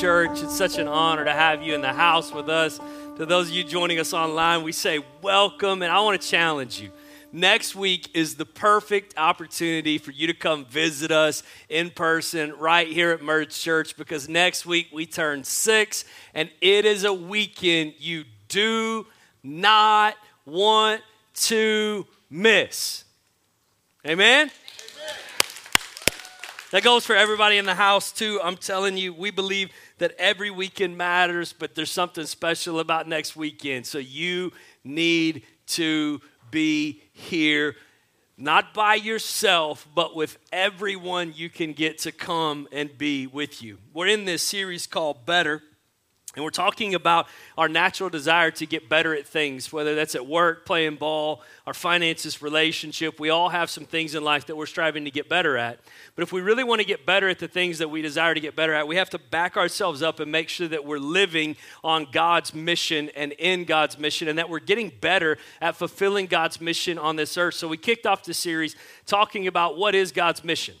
Church. It's such an honor to have you in the house with us. To those of you joining us online, we say welcome, and I want to challenge you. Next week is the perfect opportunity for you to come visit us in person right here at Merge Church because next week we turn six, and it is a weekend you do not want to miss. Amen? That goes for everybody in the house, too. I'm telling you, we believe that every weekend matters, but there's something special about next weekend. So you need to be here, not by yourself, but with everyone you can get to come and be with you. We're in this series called Better. And we're talking about our natural desire to get better at things, whether that's at work, playing ball, our finances, relationship. We all have some things in life that we're striving to get better at. But if we really want to get better at the things that we desire to get better at, we have to back ourselves up and make sure that we're living on God's mission and in God's mission and that we're getting better at fulfilling God's mission on this earth. So we kicked off the series talking about what is God's mission.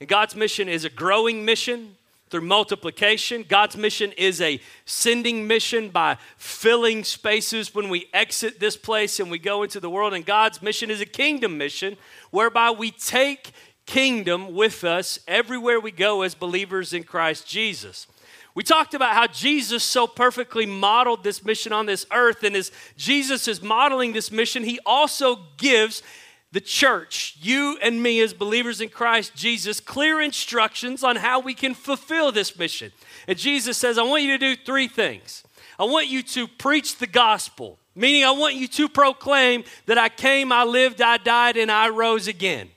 And God's mission is a growing mission through multiplication. God's mission is a sending mission by filling spaces when we exit this place and we go into the world. And God's mission is a kingdom mission whereby we take kingdom with us everywhere we go as believers in Christ Jesus. We talked about how Jesus so perfectly modeled this mission on this earth, and as Jesus is modeling this mission, he also gives the church, you and me as believers in Christ Jesus, clear instructions on how we can fulfill this mission. And Jesus says, I want you to do three things. I want you to preach the gospel, meaning I want you to proclaim that I came, I lived, I died, and I rose again.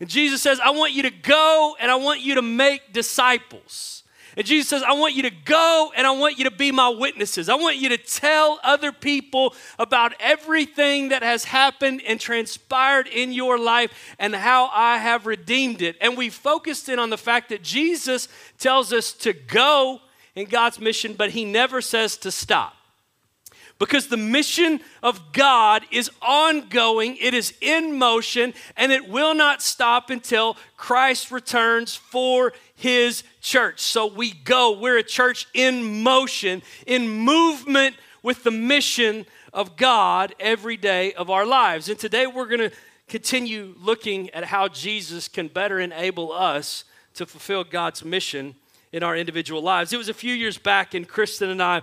And Jesus says, I want you to go and I want you to make disciples. And Jesus says, I want you to go and I want you to be my witnesses. I want you to tell other people about everything that has happened and transpired in your life and how I have redeemed it. And we focused in on the fact that Jesus tells us to go in God's mission, but he never says to stop because the mission of God is ongoing, it is in motion, and it will not stop until Christ returns for his church. So we go, we're a church in motion, in movement with the mission of God every day of our lives. And today we're going to continue looking at how Jesus can better enable us to fulfill God's mission in our individual lives. It was a few years back, and Kristen and I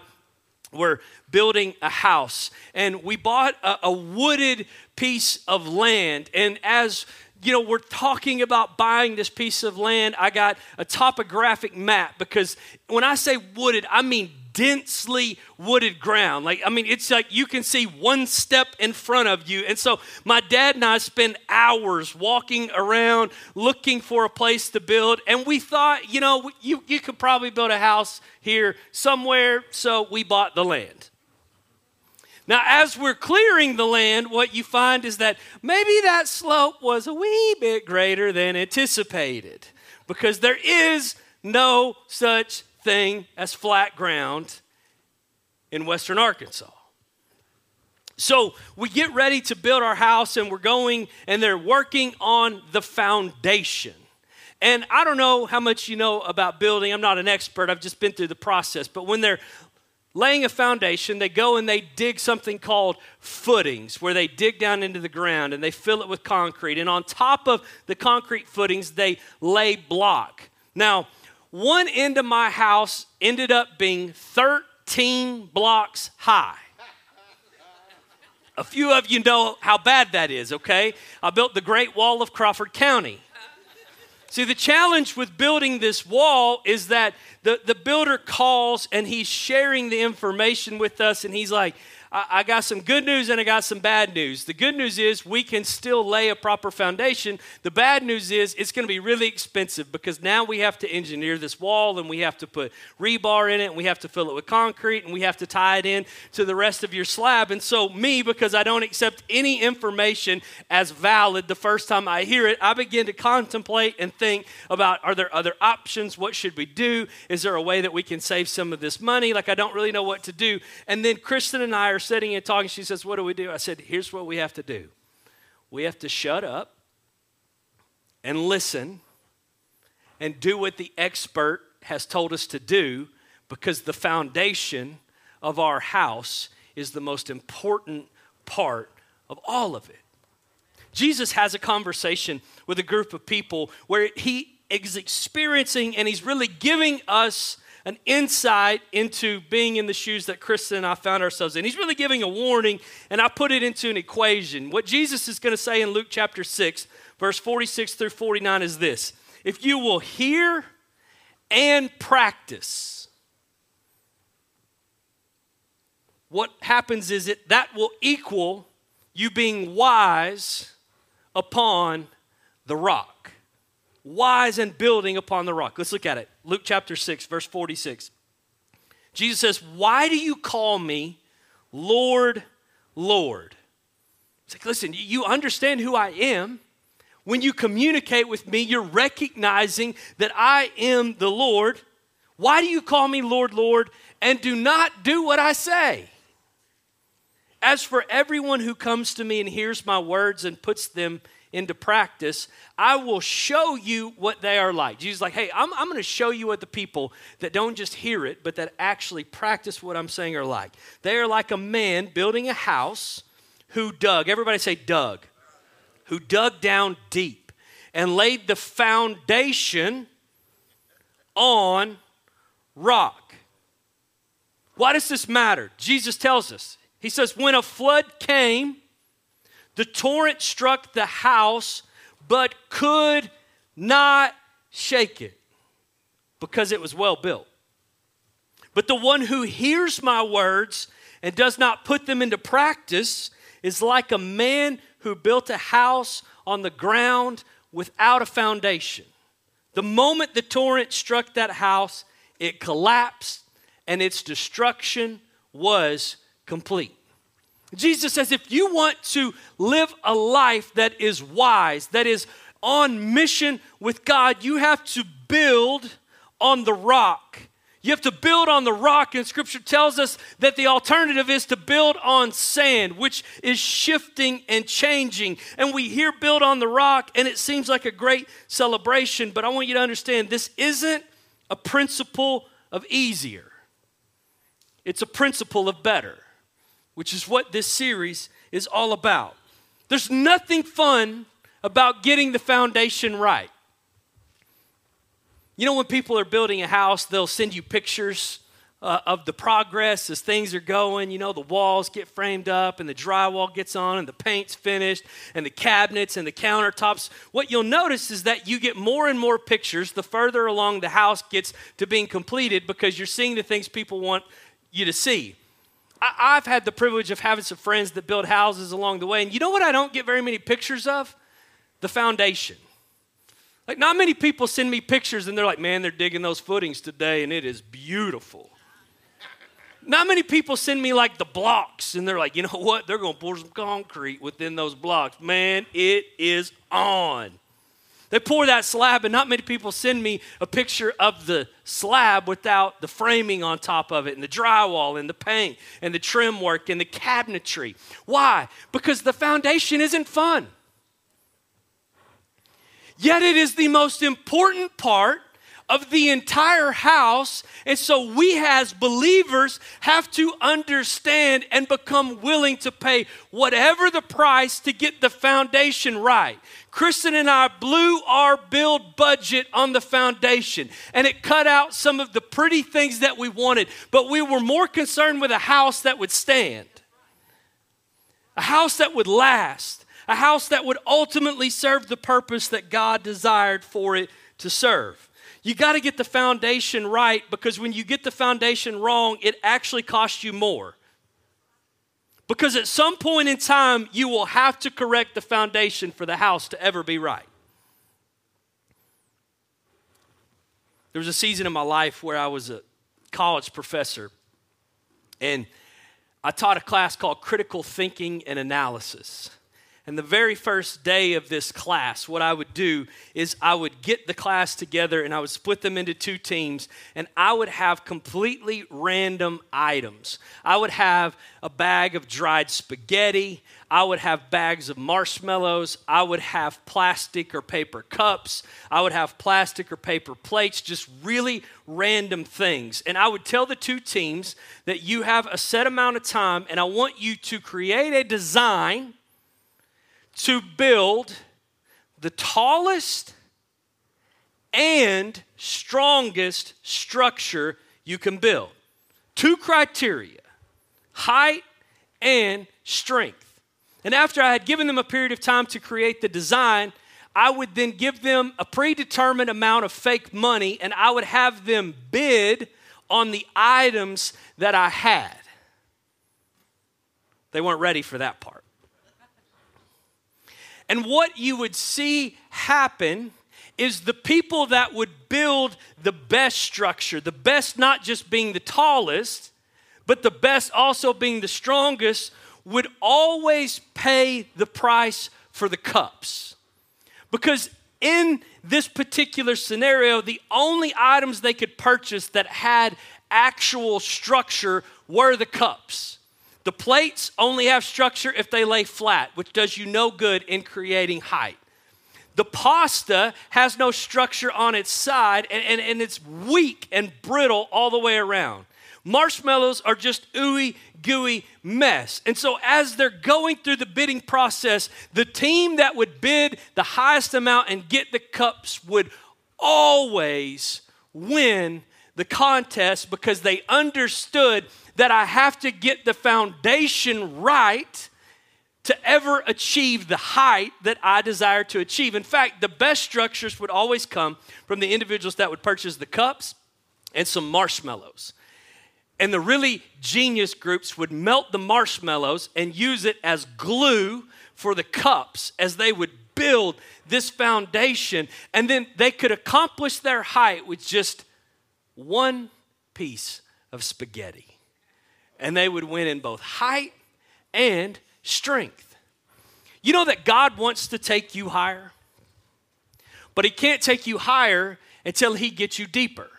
were building a house and we bought a, a, wooded piece of land. And as you know we're talking about buying this piece of land i got a topographic map because when i say wooded i mean densely wooded ground. Like, I mean, it's like you can see one step in front of you. And so my dad and I spent hours walking around looking for a place to build. And we thought, you know, you, you could probably build a house here somewhere. So we bought the land. Now, as we're clearing the land, what you find is that maybe that slope was a wee bit greater than anticipated because there is no such thing as flat ground in western Arkansas. So we get ready to build our house and we're going and they're working on the foundation. And I don't know how much you know about building. I'm not an expert. I've just been through the process. But when they're laying a foundation, they go and they dig something called footings, where they dig down into the ground and they fill it with concrete. And on top of the concrete footings, they lay block. Now, one end of my house ended up being 13 blocks high. A few of you know how bad that is, okay? I built the Great Wall of Crawford County. See, the challenge with building this wall is that the, the builder calls and he's sharing the information with us, and he's like, I, got some good news and I got some bad news. The good news is we can still lay a proper foundation. The bad news is it's going to be really expensive because now we have to engineer this wall and we have to put rebar in it and we have to fill it with concrete and we have to tie it in to the rest of your slab. And so, me, because I don't accept any information as valid the first time I hear it, I begin to contemplate and think about are there other options? What should we do? Is there a way that we can save some of this money? Like, I don't really know what to do. And then Kristen and I are sitting and talking. She says, What do we do? I said, Here's what we have to do we have to shut up and listen and do what the expert has told us to do because the foundation of our house is the most important part of all of it. Jesus has a conversation with a group of people where he is experiencing and he's really giving us an insight into being in the shoes that Kristen and I found ourselves in. He's really giving a warning, and I put it into an equation. What Jesus is going to say in Luke chapter 6, verse 46 through 49 is this If you will hear and practice, what happens is it that will equal you being wise upon the rock. Wise and building upon the rock. Let's look at it. Luke chapter 6, verse 46. Jesus says, Why do you call me Lord, Lord? It's like, listen, you understand who I am. When you communicate with me, you're recognizing that I am the Lord. Why do you call me Lord, Lord, and do not do what I say? As for everyone who comes to me and hears my words and puts them into practice, I will show you what they are like. Jesus like, hey, I'm, I'm going to show you what the people that don't just hear it, but that actually practice what I'm saying are like. They are like a man building a house who dug, everybody say dug, who dug down deep and laid the foundation on rock. Why does this matter? Jesus tells us he says, When a flood came, the torrent struck the house, but could not shake it because it was well built. But the one who hears my words and does not put them into practice is like a man who built a house on the ground without a foundation. The moment the torrent struck that house, it collapsed and its destruction was complete. Jesus says if you want to live a life that is wise, that is on mission with God, you have to build on the rock. You have to build on the rock, and scripture tells us that the alternative is to build on sand, which is shifting and changing. And we hear build on the rock, and it seems like a great celebration, but I want you to understand this isn't a principle of easier, it's a principle of better which is what this series is all about. There's nothing fun about getting the foundation right. You know, when people are building a house, they'll send you pictures uh, of the progress as things are going. You know, the walls get framed up and the drywall gets on and the paint's finished and the cabinets and the countertops. What you'll notice is that you get more and more pictures the further along the house gets to being completed because you're seeing the things people want you to see. I, have had the privilege of having some friends that build houses along the way. And you know what I don't get very many pictures of? The foundation. Like, not many people send me pictures and they're like, man, they're digging those footings today and it is beautiful. Not many people send me like the blocks and they're like, you know what? They're going to pour some concrete within those blocks. Man, it is on. They pour that slab, and not many people send me a picture of the slab without the framing on top of it, and the drywall, and the paint, and the trim work, and the cabinetry. Why? Because the foundation isn't fun. Yet it is the most important part of the entire house. And so we, as believers, have to understand and become willing to pay whatever the price to get the foundation right. Kristen and I blew our build budget on the foundation, and it cut out some of the pretty things that we wanted, but we were more concerned with a house that would stand, a house that would last, a house that would ultimately serve the purpose that God desired for it to serve. You got to get the foundation right because when you get the foundation wrong, it actually costs you more. Because at some point in time, you will have to correct the foundation for the house to ever be right. There was a season in my life where I was a college professor, and I taught a class called Critical Thinking and Analysis. And the very first day of this class, what I would do is I would get the class together and I would split them into two teams and I would have completely random items. I would have a bag of dried spaghetti. I would have bags of marshmallows. I would have plastic or paper cups. I would have plastic or paper plates, just really random things. And I would tell the two teams that you have a set amount of time and I want you to create a design to build the tallest and strongest structure you can build. Two criteria height and strength. And after I had given them a period of time to create the design, I would then give them a predetermined amount of fake money and I would have them bid on the items that I had. They weren't ready for that part. And what you would see happen is the people that would build the best structure, the best not just being the tallest, but the best also being the strongest, would always pay the price for the cups. Because in this particular scenario, the only items they could purchase that had actual structure were the cups. The plates only have structure if they lay flat, which does you no good in creating height. The pasta has no structure on its side and, and, and it's weak and brittle all the way around. Marshmallows are just ooey gooey mess. And so, as they're going through the bidding process, the team that would bid the highest amount and get the cups would always win the contest because they understood that I have to get the foundation right to ever achieve the height that I desire to achieve. In fact, the best structures would always come from the individuals that would purchase the cups and some marshmallows. And the really genius groups would melt the marshmallows and use it as glue for the cups as they would build this foundation. And then they could accomplish their height with just one piece of spaghetti and they would win in both height and strength. You know that God wants to take you higher, but He can't take you higher until He gets you deeper.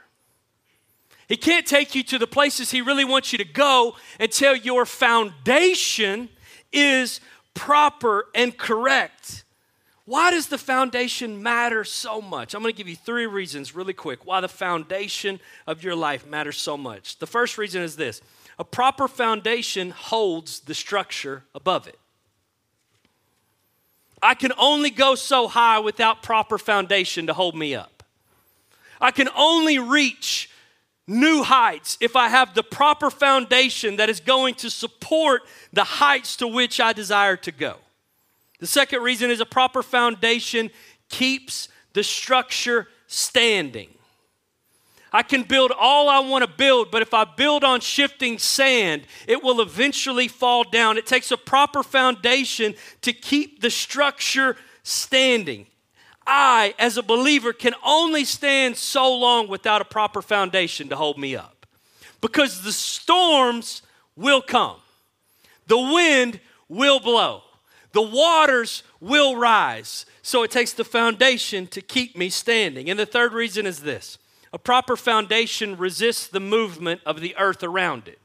He can't take you to the places He really wants you to go until your foundation is proper and correct. Why does the foundation matter so much? I'm going to give you three reasons really quick why the foundation of your life matters so much. The first reason is this a proper foundation holds the structure above it. I can only go so high without proper foundation to hold me up. I can only reach new heights if I have the proper foundation that is going to support the heights to which I desire to go. The second reason is a proper foundation keeps the structure standing. I can build all I want to build, but if I build on shifting sand, it will eventually fall down. It takes a proper foundation to keep the structure standing. I, as a believer, can only stand so long without a proper foundation to hold me up because the storms will come, the wind will blow, the waters will rise. So it takes the foundation to keep me standing. And the third reason is this a proper foundation resists the movement of the earth around it.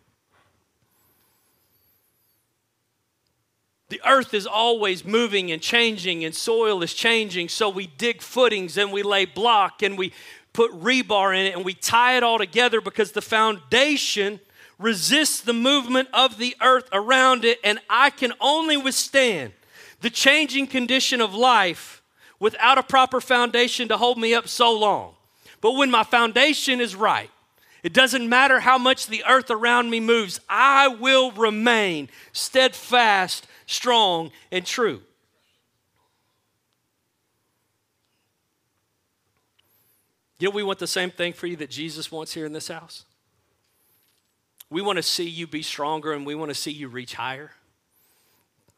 The earth is always moving and changing, and soil is changing. So we dig footings and we lay block and we put rebar in it and we tie it all together because the foundation resists the movement of the earth around it. And I can only withstand the changing condition of life without a proper foundation to hold me up so long. But when my foundation is right, it doesn't matter how much the earth around me moves, I will remain steadfast, strong, and true. You know, we want the same thing for you that Jesus wants here in this house. We want to see you be stronger and we want to see you reach higher.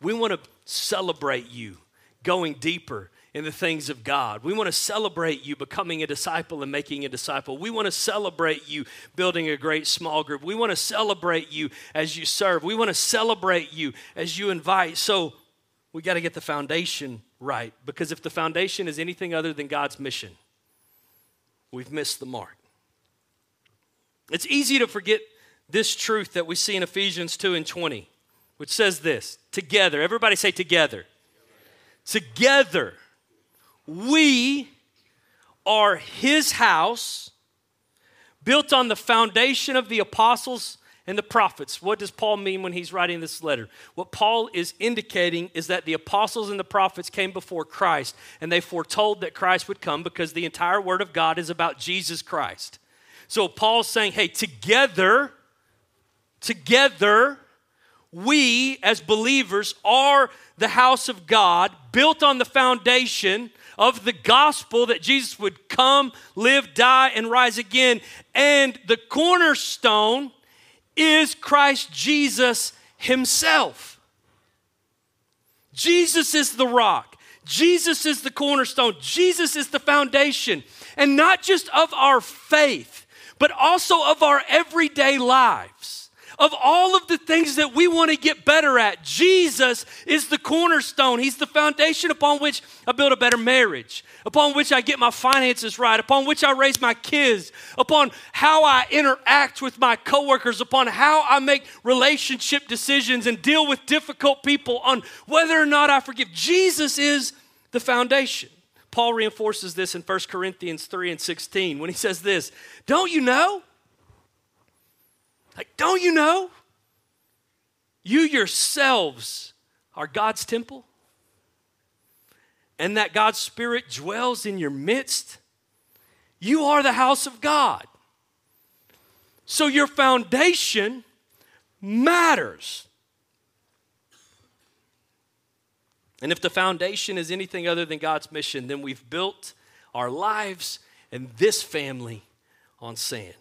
We want to celebrate you going deeper in the things of God. We want to celebrate you becoming a disciple and making a disciple. We want to celebrate you building a great small group. We want to celebrate you as you serve. We want to celebrate you as you invite. So, we got to get the foundation right because if the foundation is anything other than God's mission, we've missed the mark. It's easy to forget this truth that we see in Ephesians 2 and 20, which says this together. Everybody say together. Together, we are his house, built on the foundation of the apostles and the prophets. What does Paul mean when he's writing this letter? What Paul is indicating is that the apostles and the prophets came before Christ and they foretold that Christ would come because the entire word of God is about Jesus Christ. So Paul's saying, hey, together, together, we as believers are the house of God built on the foundation of the gospel that Jesus would come, live, die, and rise again. And the cornerstone is Christ Jesus Himself. Jesus is the rock. Jesus is the cornerstone. Jesus is the foundation. And not just of our faith, but also of our everyday lives of all of the things that we want to get better at, Jesus is the cornerstone. He's the foundation upon which I build a better marriage, upon which I get my finances right, upon which I raise my kids, upon how I interact with my coworkers, upon how I make relationship decisions and deal with difficult people, on whether or not I forgive. Jesus is the foundation. Paul reinforces this in 1 Corinthians 3 and 16 when he says this Don't you know? Like, don't you know? You yourselves are God's temple, and that God's Spirit dwells in your midst. You are the house of God. So your foundation matters. And if the foundation is anything other than God's mission, then we've built our lives and this family on sand.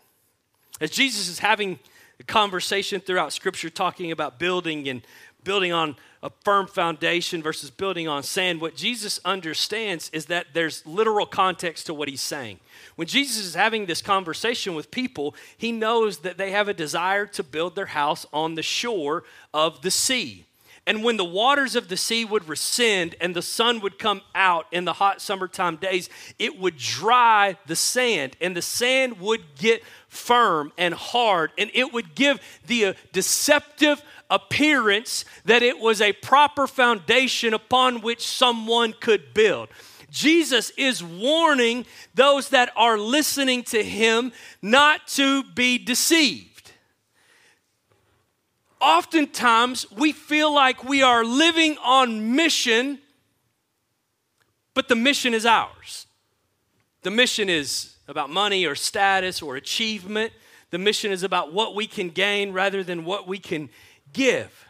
As Jesus is having conversation throughout Scripture talking about building and building on a firm foundation versus building on sand. What Jesus understands is that there's literal context to what he's saying. When Jesus is having this conversation with people, he knows that they have a desire to build their house on the shore of the sea. And when the waters of the sea would rescind and the sun would come out in the hot summertime days, it would dry the sand, and the sand would get firm and hard, and it would give the uh, deceptive appearance that it was a proper foundation upon which someone could build. Jesus is warning those that are listening to him not to be deceived. Oftentimes, we feel like we are living on mission, but the mission is ours. The mission is about money or status or achievement. The mission is about what we can gain rather than what we can give.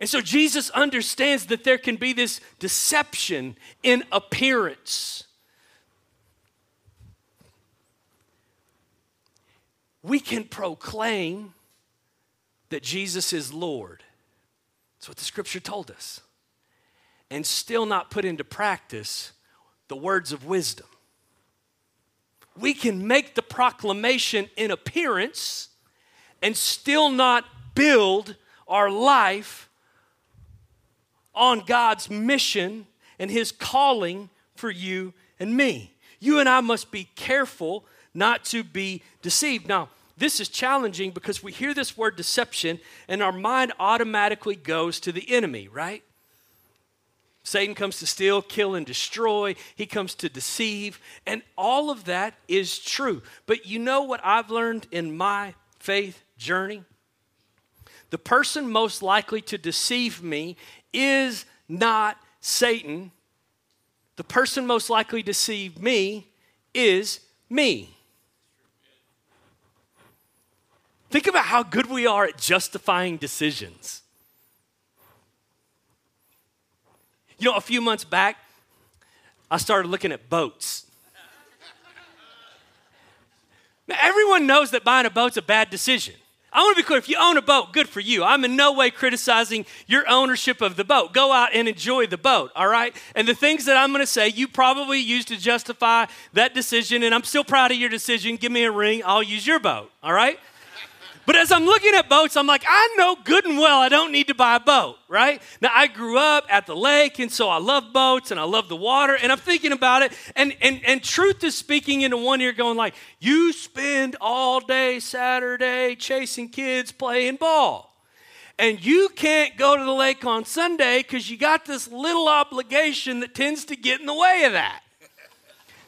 And so Jesus understands that there can be this deception in appearance. We can proclaim that Jesus is Lord. That's what the scripture told us. And still not put into practice the words of wisdom we can make the proclamation in appearance and still not build our life on God's mission and His calling for you and me. You and I must be careful not to be deceived. Now, this is challenging because we hear this word deception and our mind automatically goes to the enemy, right? Satan comes to steal, kill, and destroy. He comes to deceive. And all of that is true. But you know what I've learned in my faith journey? The person most likely to deceive me is not Satan. The person most likely to deceive me is me. Think about how good we are at justifying decisions. You know, a few months back, I started looking at boats. Now, everyone knows that buying a boat's a bad decision. I want to be clear if you own a boat, good for you. I'm in no way criticizing your ownership of the boat. Go out and enjoy the boat, all right? And the things that I'm going to say, you probably use to justify that decision, and I'm still proud of your decision. Give me a ring, I'll use your boat, all right? But as I'm looking at boats, I'm like, I know good and well I don't need to buy a boat, right? Now, I grew up at the lake, and so I love boats and I love the water, and I'm thinking about it. And, and, and truth is speaking into one ear, going like, You spend all day Saturday chasing kids playing ball. And you can't go to the lake on Sunday because you got this little obligation that tends to get in the way of that.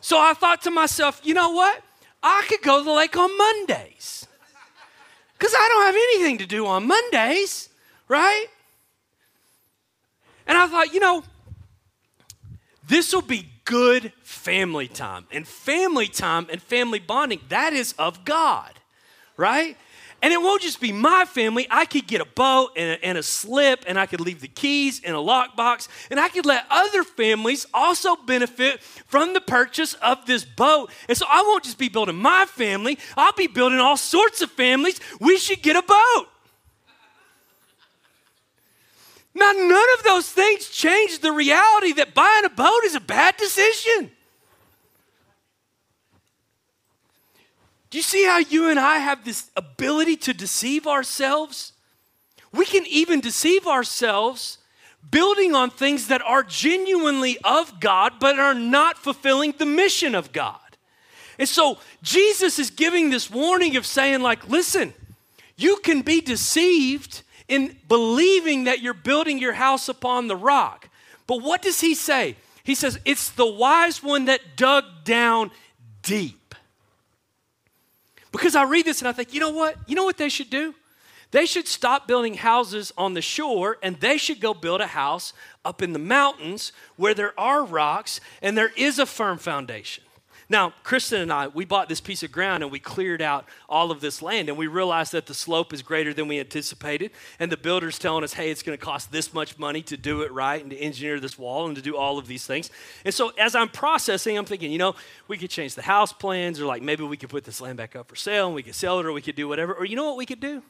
So I thought to myself, you know what? I could go to the lake on Mondays because I don't have anything to do on Mondays, right? And I thought, you know, this will be good family time. And family time and family bonding, that is of God, right? And it won't just be my family. I could get a boat and a, and a, slip, and I could leave the keys in a lockbox, and I could let other families also benefit from the purchase of this boat. And so I won't just be building my family, I'll be building all sorts of families. We should get a boat. Now, none of those things change the reality that buying a boat is a bad decision. Do you see how you and I have this ability to deceive ourselves? We can even deceive ourselves building on things that are genuinely of God but are not fulfilling the mission of God. And so Jesus is giving this warning of saying, like, listen, you can be deceived in believing that you're building your house upon the rock. But what does he say? He says, it's the wise one that dug down deep. Because I read this and I think, you know what? You know what they should do? They should stop building houses on the shore and they should go build a house up in the mountains where there are rocks and there is a firm foundation. Now, Kristen and I, we bought this piece of ground and we cleared out all of this land and we realized that the slope is greater than we anticipated. And the builder's telling us, hey, it's going to cost this much money to do it right and to engineer this wall and to do all of these things. And so as I'm processing, I'm thinking, you know, we could change the house plans or like maybe we could put this land back up for sale and we could sell it or we could do whatever. Or you know what we could do?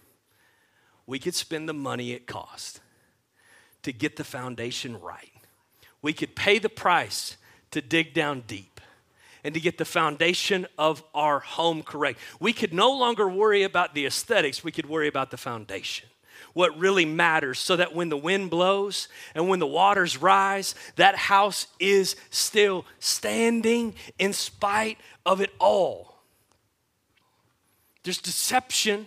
We could spend the money it cost to get the foundation right. We could pay the price to dig down deep and to get the foundation of our home correct. We could no longer worry about the aesthetics, we could worry about the foundation. What really matters, so that when the wind blows and when the waters rise, that house is still standing in spite of it all. There's deception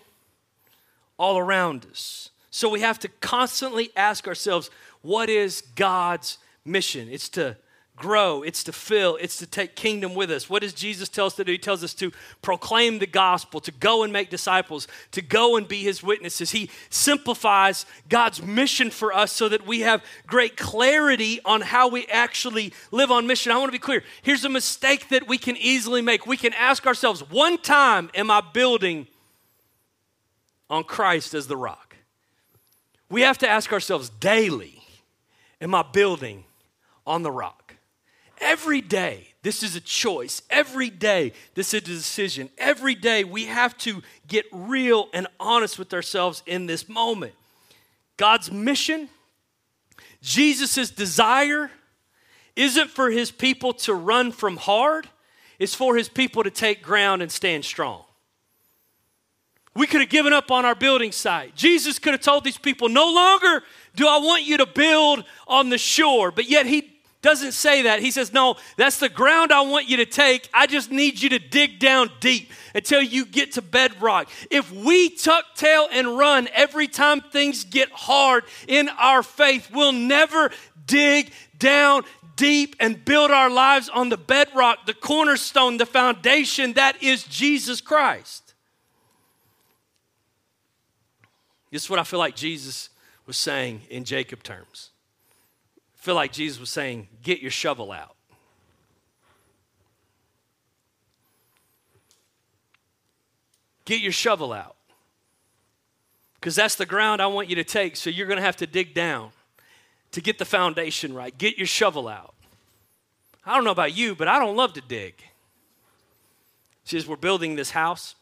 all around us. So we have to constantly ask ourselves what is God's mission? It's to grow, it's to fill, it's to take kingdom with us. What does Jesus tell us to do? He tells us to proclaim the gospel, to go and make disciples, to go and be his witnesses. He simplifies God's mission for us so that we have great clarity on how we actually live on mission. I want to be clear. Here's a mistake that we can easily make. We can ask ourselves, one time am I building on Christ as the rock? We have to ask ourselves daily, am I building on the rock? Every day, this is a choice. Every day, this is a decision. Every day, we have to get real and honest with ourselves in this moment. God's mission, Jesus' desire, isn't for his people to run from hard, it's for his people to take ground and stand strong. We could have given up on our building site. Jesus could have told these people, No longer do I want you to build on the shore, but yet he doesn't say that. He says, No, that's the ground I want you to take. I just need you to dig down deep until you get to bedrock. If we tuck tail and run every time things get hard in our faith, we'll never dig down deep and build our lives on the bedrock, the cornerstone, the foundation that is Jesus Christ. This is what I feel like Jesus was saying in Jacob terms feel like Jesus was saying, Get your shovel out. Get your shovel out. Because that's the ground I want you to take, so you're going to have to dig down to get the foundation right. Get your shovel out. I don't know about you, but I don't love to dig. See, as we're building this house,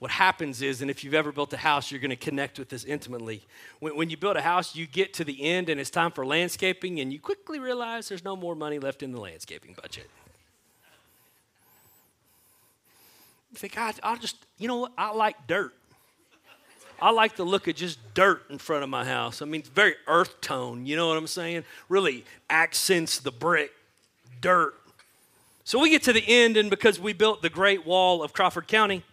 what happens is, and if you've ever built a house, you're going to connect with this intimately. When, when, you build a house, you get to the end and it's time for landscaping, and you quickly realize there's no more money left in the landscaping budget. You think, I, I'll just, you know what? I like dirt. I like the look of just dirt in front of my house. I mean, it's very earth tone, you know what I'm saying? Really accents the brick, dirt. So we get to the end, and because we built the Great Wall of Crawford County,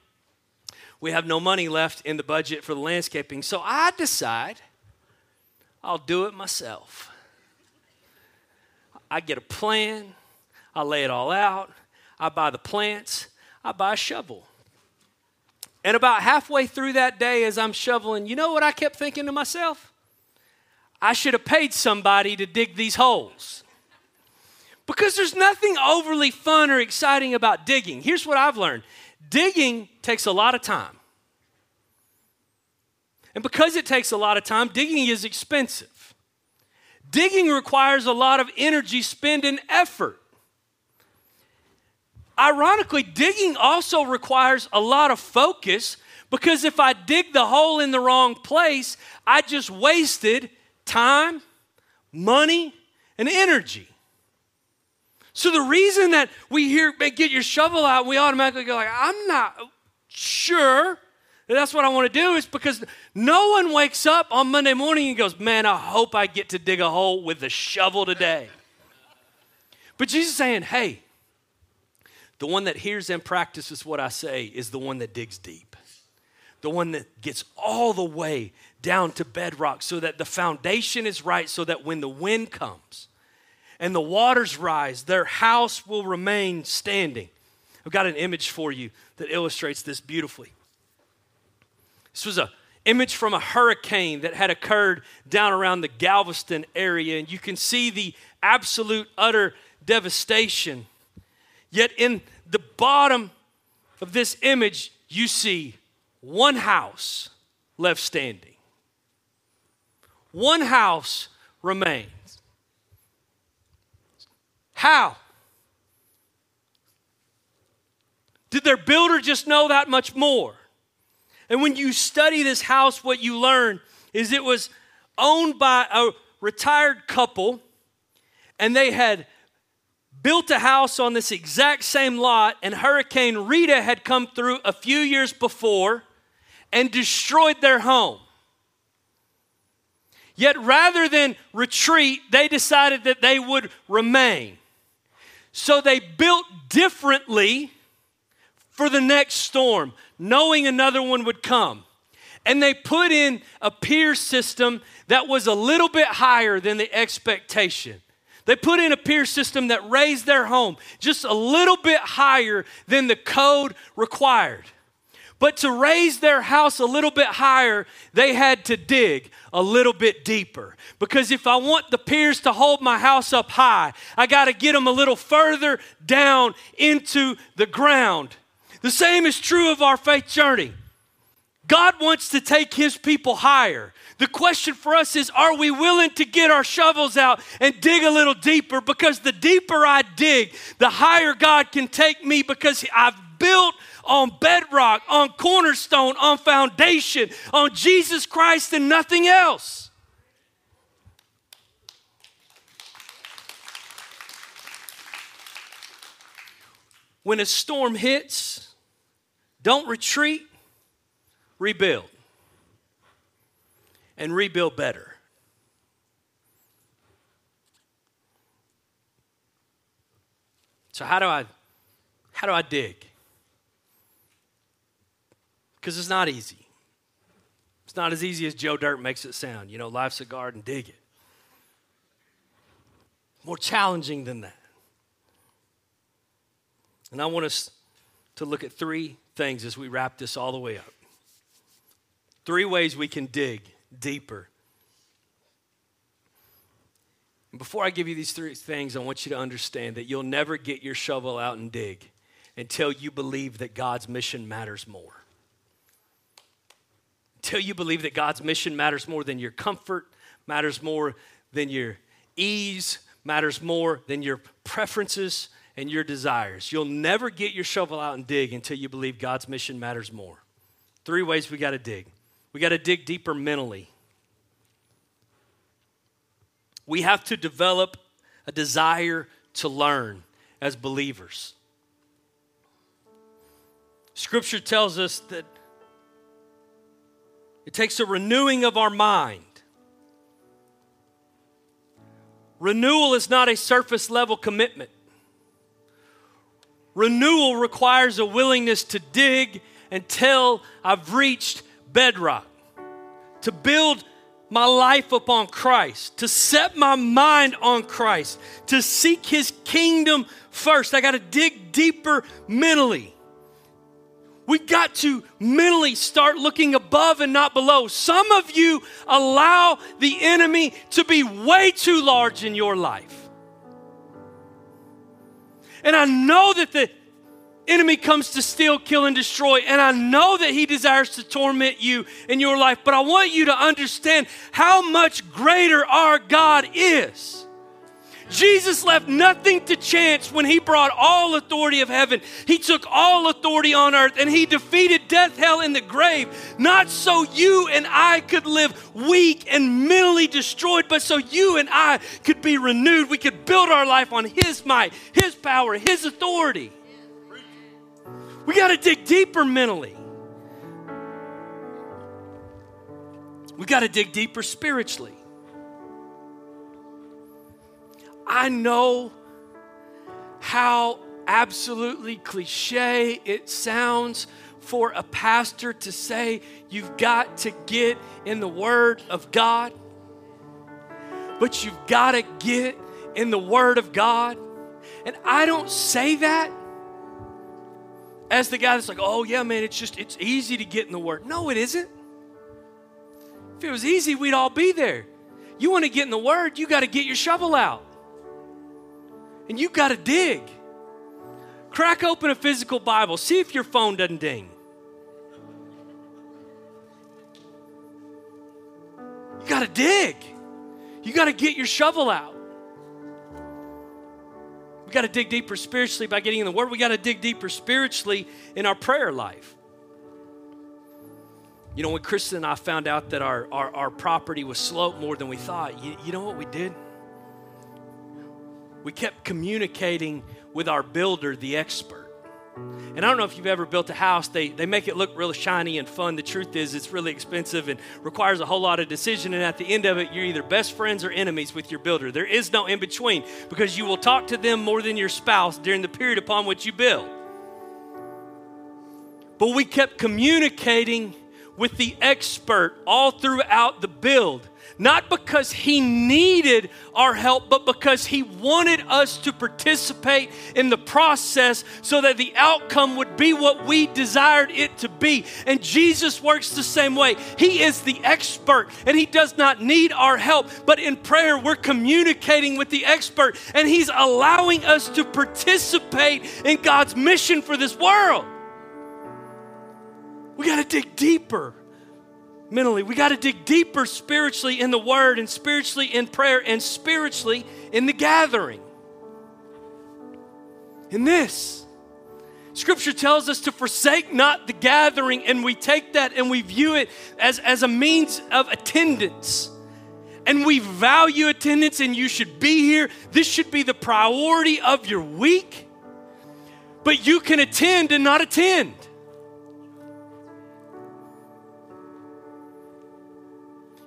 we have no money left in the budget for the landscaping. So I decide I'll do it myself. I get a plan, I lay it all out, I buy the plants, I buy a shovel. And about halfway through that day, as I'm shoveling, you know what I kept thinking to myself? I should have paid somebody to dig these holes. Because there's nothing overly fun or exciting about digging. Here's what I've learned digging takes a lot of time. And because it takes a lot of time, digging is expensive. Digging requires a lot of energy, spend, and effort. Ironically, digging also requires a lot of focus because if I dig the hole in the wrong place, I just wasted time, money, and energy. So the reason that we hear get your shovel out, we automatically go like, I'm not sure that that's what I want to do is because no one wakes up on Monday morning and goes, Man, I hope I get to dig a hole with the shovel today. But Jesus is saying, Hey, the one that hears and practices what I say is the one that digs deep. The one that gets all the way down to bedrock so that the foundation is right, so that when the wind comes and the waters rise, their house will remain standing. I've got an image for you that illustrates this beautifully. This was an image from a hurricane that had occurred down around the Galveston area, and you can see the absolute, utter devastation Yet in the bottom of this image, you see one house left standing. One house remains. How? Did their builder just know that much more? And when you study this house, what you learn is it was owned by a retired couple, and they had built a house on this exact same lot, and Hurricane Rita had come through a few years before and destroyed their home. Yet rather than retreat, they decided that they would remain. So they built differently for the next storm, knowing another one would come. And they put in a pier system that was a little bit higher than the expectation. They put in a pier system that raised their home just a little bit higher than the code required. But to raise their house a little bit higher, they had to dig a little bit deeper. Because if I want the piers to hold my house up high, I got to get them a little further down into the ground. The same is true of our faith journey. God wants to take his people higher. The question for us is are we willing to get our shovels out and dig a little deeper? Because the deeper I dig, the higher God can take me because I've built on bedrock, on cornerstone, on foundation, on Jesus Christ and nothing else. When a storm hits, don't retreat, rebuild and rebuild better. So how do I how do I dig? Because it's not easy. It's not as easy as Joe Dirt makes it sound. You know, life's a garden, dig it. More challenging than that. And I want us to look at three things as we wrap this all the way up. Three ways we can dig deeper. And Before I give you these three things, I want you to understand that you'll never get your shovel out and dig until you believe that God's mission matters more. Until you believe that God's mission matters more than your comfort, matters more than your ease, matters more than your preferences and your desires. You'll never get your shovel out and dig until you believe God's mission matters more. Three ways we got to dig. We got to dig deeper mentally. We have to develop a desire to learn as believers. Scripture tells us that it takes a renewing of our mind. Renewal is not a surface level commitment. Renewal requires a willingness to dig until I've reached bedrock, to build my life upon Christ, to set my mind on Christ, to seek His kingdom first. I got to dig deeper mentally. We've got to mentally start looking above and not below. Some of you allow the enemy to be way too large in your life. And I know that the enemy comes to steal, kill, and destroy, and I know that he desires to torment you in your life, but I want you to understand how much greater our God is. Jesus left nothing to chance when he brought all authority of heaven. He took all authority on earth and he defeated death, hell, and the grave. Not so you and I could live weak and mentally destroyed, but so you and I could be renewed. We could build our life on his might, his power, his authority. We got to dig deeper mentally. We got to dig deeper spiritually. I know how absolutely cliche it sounds for a pastor to say you've got to get in the Word of God, but you've got to get in the Word of God. And I don't say that as the guy that's like, oh, yeah, man, it's just, it's easy to get in the Word. No, it isn't. If it was easy, we'd all be there. You want to get in the Word, you got to get your shovel out and you got to dig. Crack open a physical Bible, see if your phone doesn't ding. You got to dig. You got to get your shovel out. We got to dig deeper spiritually by getting in the Word. We got to dig deeper spiritually in our prayer life. You know, when Kristen and I found out that our, our, our property was sloped more than we thought, you, you know what we did? We kept communicating with our builder, the expert. And I don't know if you've ever built a house, they, they make it look really shiny and fun. The truth is, it's really expensive and requires a whole lot of decision. And at the end of it, you're either best friends or enemies with your builder. There is no in between because you will talk to them more than your spouse during the period upon which you build. But we kept communicating with the expert all throughout the build not because he needed our help, but because he wanted us to participate in the process so that the outcome would be what we desired it to be. And Jesus works the same way. He is the expert and he does not need our help, but in prayer, we're communicating with the expert and he's allowing us to participate in God's mission for this world. We got to dig deeper mentally. We got to dig deeper spiritually in the Word and spiritually in prayer and spiritually in the gathering. In this, Scripture tells us to forsake not the gathering, and we take that and we view it as, as a means of attendance. And we value attendance, and you should be here. This should be the priority of your week. But you can attend and not attend.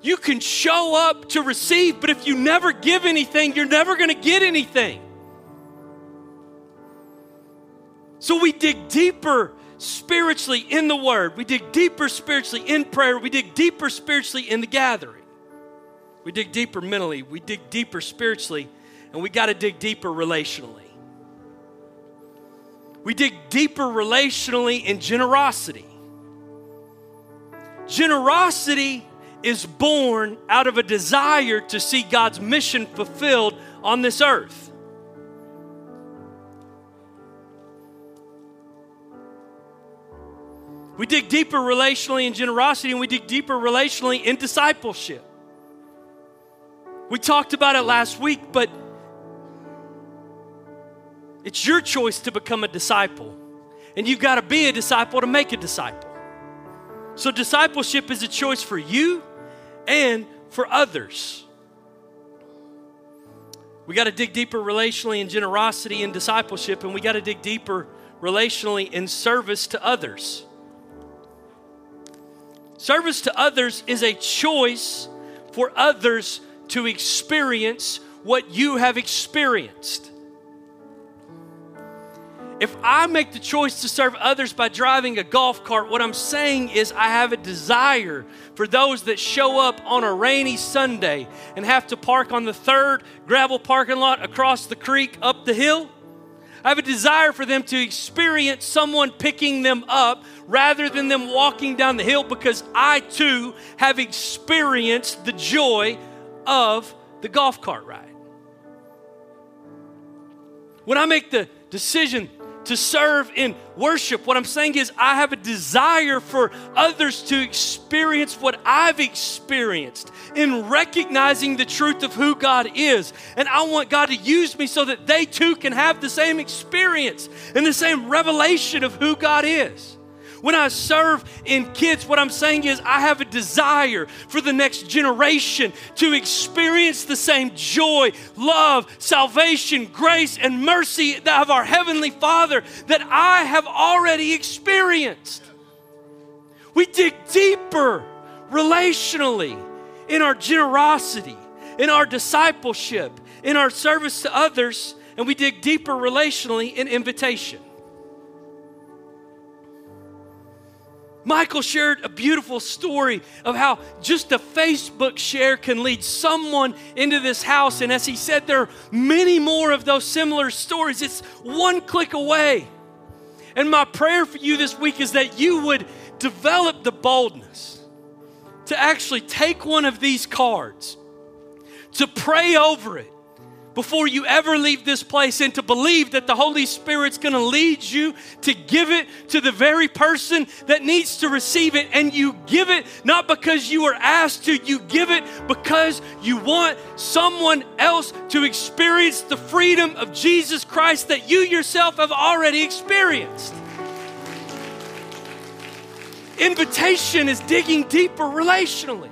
You can show up to receive, but if you never give anything, you're never going to get anything. So we dig deeper spiritually in the Word, we dig deeper spiritually in prayer, we dig deeper spiritually in the gathering. We dig deeper mentally, we dig deeper spiritually, and we got to dig deeper relationally. We dig deeper relationally in generosity. Generosity is born out of a desire to see God's mission fulfilled on this earth. We dig deeper relationally in generosity and we dig deeper relationally in discipleship. We talked about it last week, but it's your choice to become a disciple. And you've got to be a disciple to make a disciple. So, discipleship is a choice for you and for others. We got to dig deeper relationally in generosity and discipleship, and we got to dig deeper relationally in service to others. Service to others is a choice for others to experience what you have experienced. If I make the choice to serve others by driving a golf cart, what I'm saying is I have a desire for those that show up on a rainy Sunday and have to park on the third gravel parking lot across the creek up the hill. I have a desire for them to experience someone picking them up rather than them walking down the hill because I too have experienced the joy of the golf cart ride. When I make the decision to serve in worship. What I'm saying is, I have a desire for others to experience what I've experienced in recognizing the truth of who God is. And I want God to use me so that they too can have the same experience and the same revelation of who God is. When I serve in kids, what I'm saying is I have a desire for the next generation to experience the same joy, love, salvation, grace, and mercy of our Heavenly Father that I have already experienced. We dig deeper relationally in our generosity, in our discipleship, in our service to others, and we dig deeper relationally in invitation. Michael shared a beautiful story of how just a Facebook share can lead someone into this house. And as he said, there are many more of those similar stories. It's one click away. And my prayer for you this week is that you would develop the boldness to actually take one of these cards, to pray over it, before you ever leave this place and to believe that the Holy Spirit's going to lead you to give it to the very person that needs to receive it. And you give it not because you are asked to, you give it because you want someone else to experience the freedom of Jesus Christ that you yourself have already experienced. Invitation is digging deeper relationally.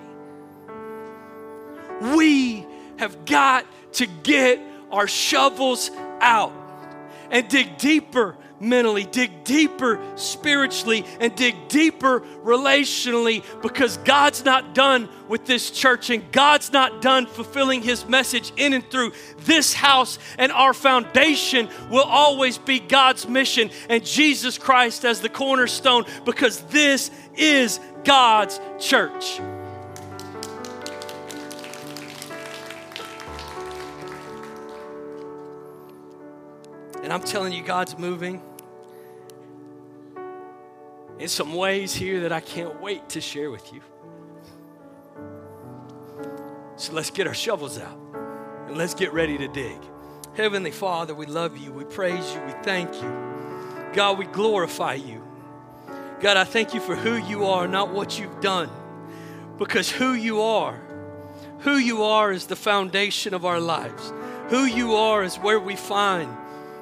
We have got to get our shovels out and dig deeper mentally, dig deeper spiritually, and dig deeper relationally because God's not done with this church and God's not done fulfilling His message in and through this house. And our foundation will always be God's mission and Jesus Christ as the cornerstone because this is God's church. And I'm telling you, God's moving in some ways here that I can't wait to share with you. So let's get our shovels out and let's get ready to dig. Heavenly Father, we love you. We praise you. We thank you. God, we glorify you. God, I thank you for who you are, not what you've done. Because who you are, who you are is the foundation of our lives. Who you are is where we find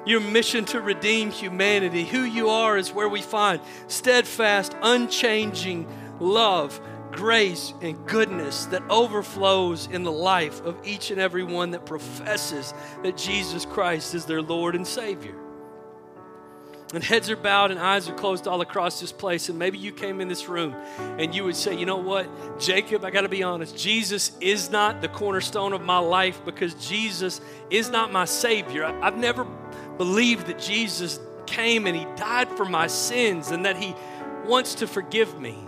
your mission to redeem humanity. Who you are is where we find steadfast, unchanging love, grace, and goodness that overflows in the life of each and every one that professes that Jesus Christ is their Lord and Savior. And heads are bowed and eyes are closed all across this place. And maybe you came in this room and you would say, you know what, Jacob, I got to be honest. Jesus is not the cornerstone of my life because Jesus is not my Savior. I've never believed that Jesus came and He died for my sins and that He wants to forgive me.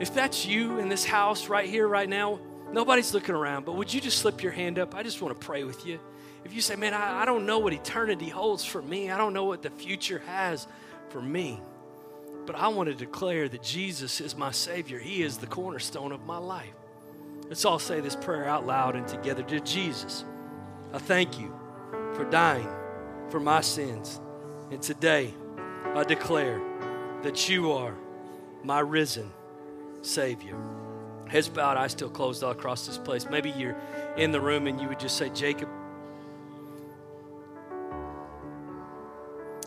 If that's you in this house right here, right now, nobody's looking around, but would you just slip your hand up? I just want to pray with you. If you say, man, I, I don't know what eternity holds for me, I don't know what the future has for me, but I want to declare that Jesus is my Savior, He is the cornerstone of my life. Let's all say this prayer out loud and together. Dear Jesus, I thank you for dying for my sins. And today, I declare that you are my risen Savior. Heads bowed, eyes still closed all across this place. Maybe you're in the room and you would just say, Jacob,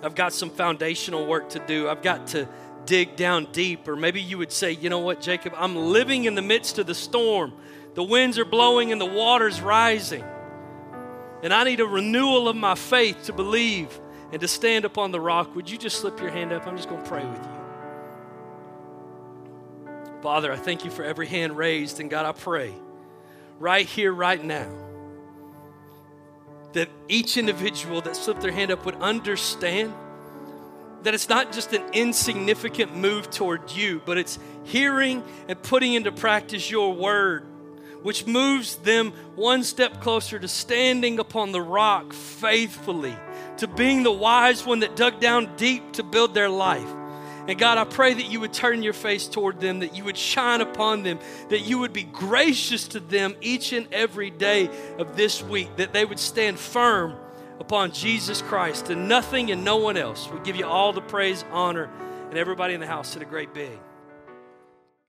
I've got some foundational work to do. I've got to dig down deep. Or maybe you would say, you know what, Jacob, I'm living in the midst of the storm. The winds are blowing and the water's rising. And I need a renewal of my faith to believe and to stand upon the rock, would you just slip your hand up? I'm just going to pray with you. Father, I thank you for every hand raised, and God, I pray right here, right now, that each individual that slipped their hand up would understand that it's not just an insignificant move toward you, but it's hearing and putting into practice your word, which moves them one step closer to standing upon the rock faithfully, to being the wise one that dug down deep to build their life. And God, I pray that you would turn your face toward them, that you would shine upon them, that you would be gracious to them each and every day of this week, that they would stand firm upon Jesus Christ and nothing and no one else. We give you all the praise, honor, and everybody in the house said a great big.